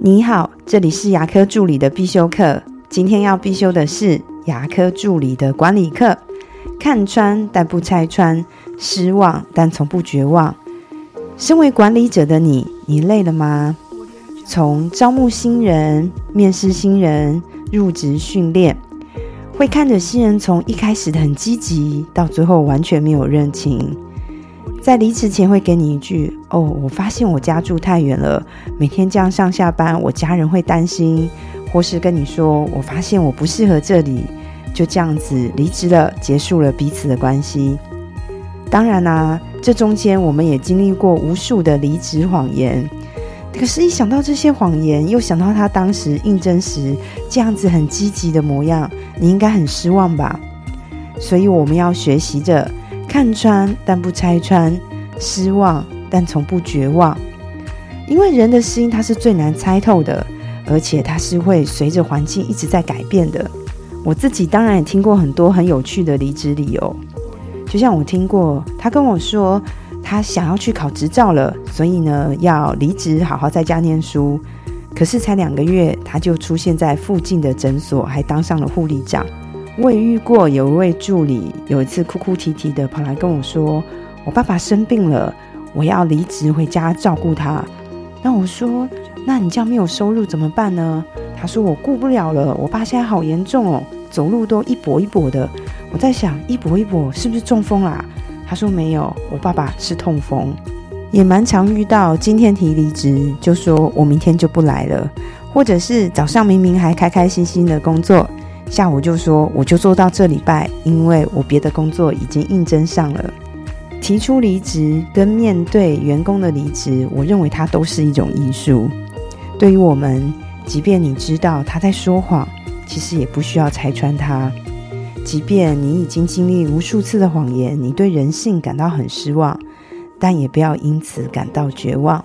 你好，这里是牙科助理的必修课。今天要必修的是牙科助理的管理课。看穿但不拆穿，失望但从不绝望。身为管理者的你，你累了吗？从招募新人、面试新人、入职训练，会看着新人从一开始的很积极，到最后完全没有热情。在离职前会给你一句：“哦，我发现我家住太远了，每天这样上下班，我家人会担心。”或是跟你说：“我发现我不适合这里，就这样子离职了，结束了彼此的关系。”当然啦，这中间我们也经历过无数的离职谎言。可是，一想到这些谎言，又想到他当时应征时这样子很积极的模样，你应该很失望吧？所以，我们要学习着。看穿但不拆穿，失望但从不绝望。因为人的心它是最难猜透的，而且它是会随着环境一直在改变的。我自己当然也听过很多很有趣的离职理由，就像我听过他跟我说，他想要去考执照了，所以呢要离职，好好在家念书。可是才两个月，他就出现在附近的诊所，还当上了护理长。我也遇过有一位助理，有一次哭哭啼啼的跑来跟我说：“我爸爸生病了，我要离职回家照顾他。”那我说：“那你这样没有收入怎么办呢？”他说：“我顾不了了，我爸现在好严重哦，走路都一跛一跛的。”我在想，一跛一跛是不是中风啦？他说：“没有，我爸爸是痛风。”也蛮常遇到今天提离职，就说我明天就不来了，或者是早上明明还开开心心的工作。下午就说我就做到这礼拜，因为我别的工作已经应征上了。提出离职跟面对员工的离职，我认为它都是一种艺术。对于我们，即便你知道他在说谎，其实也不需要拆穿他。即便你已经经历无数次的谎言，你对人性感到很失望，但也不要因此感到绝望。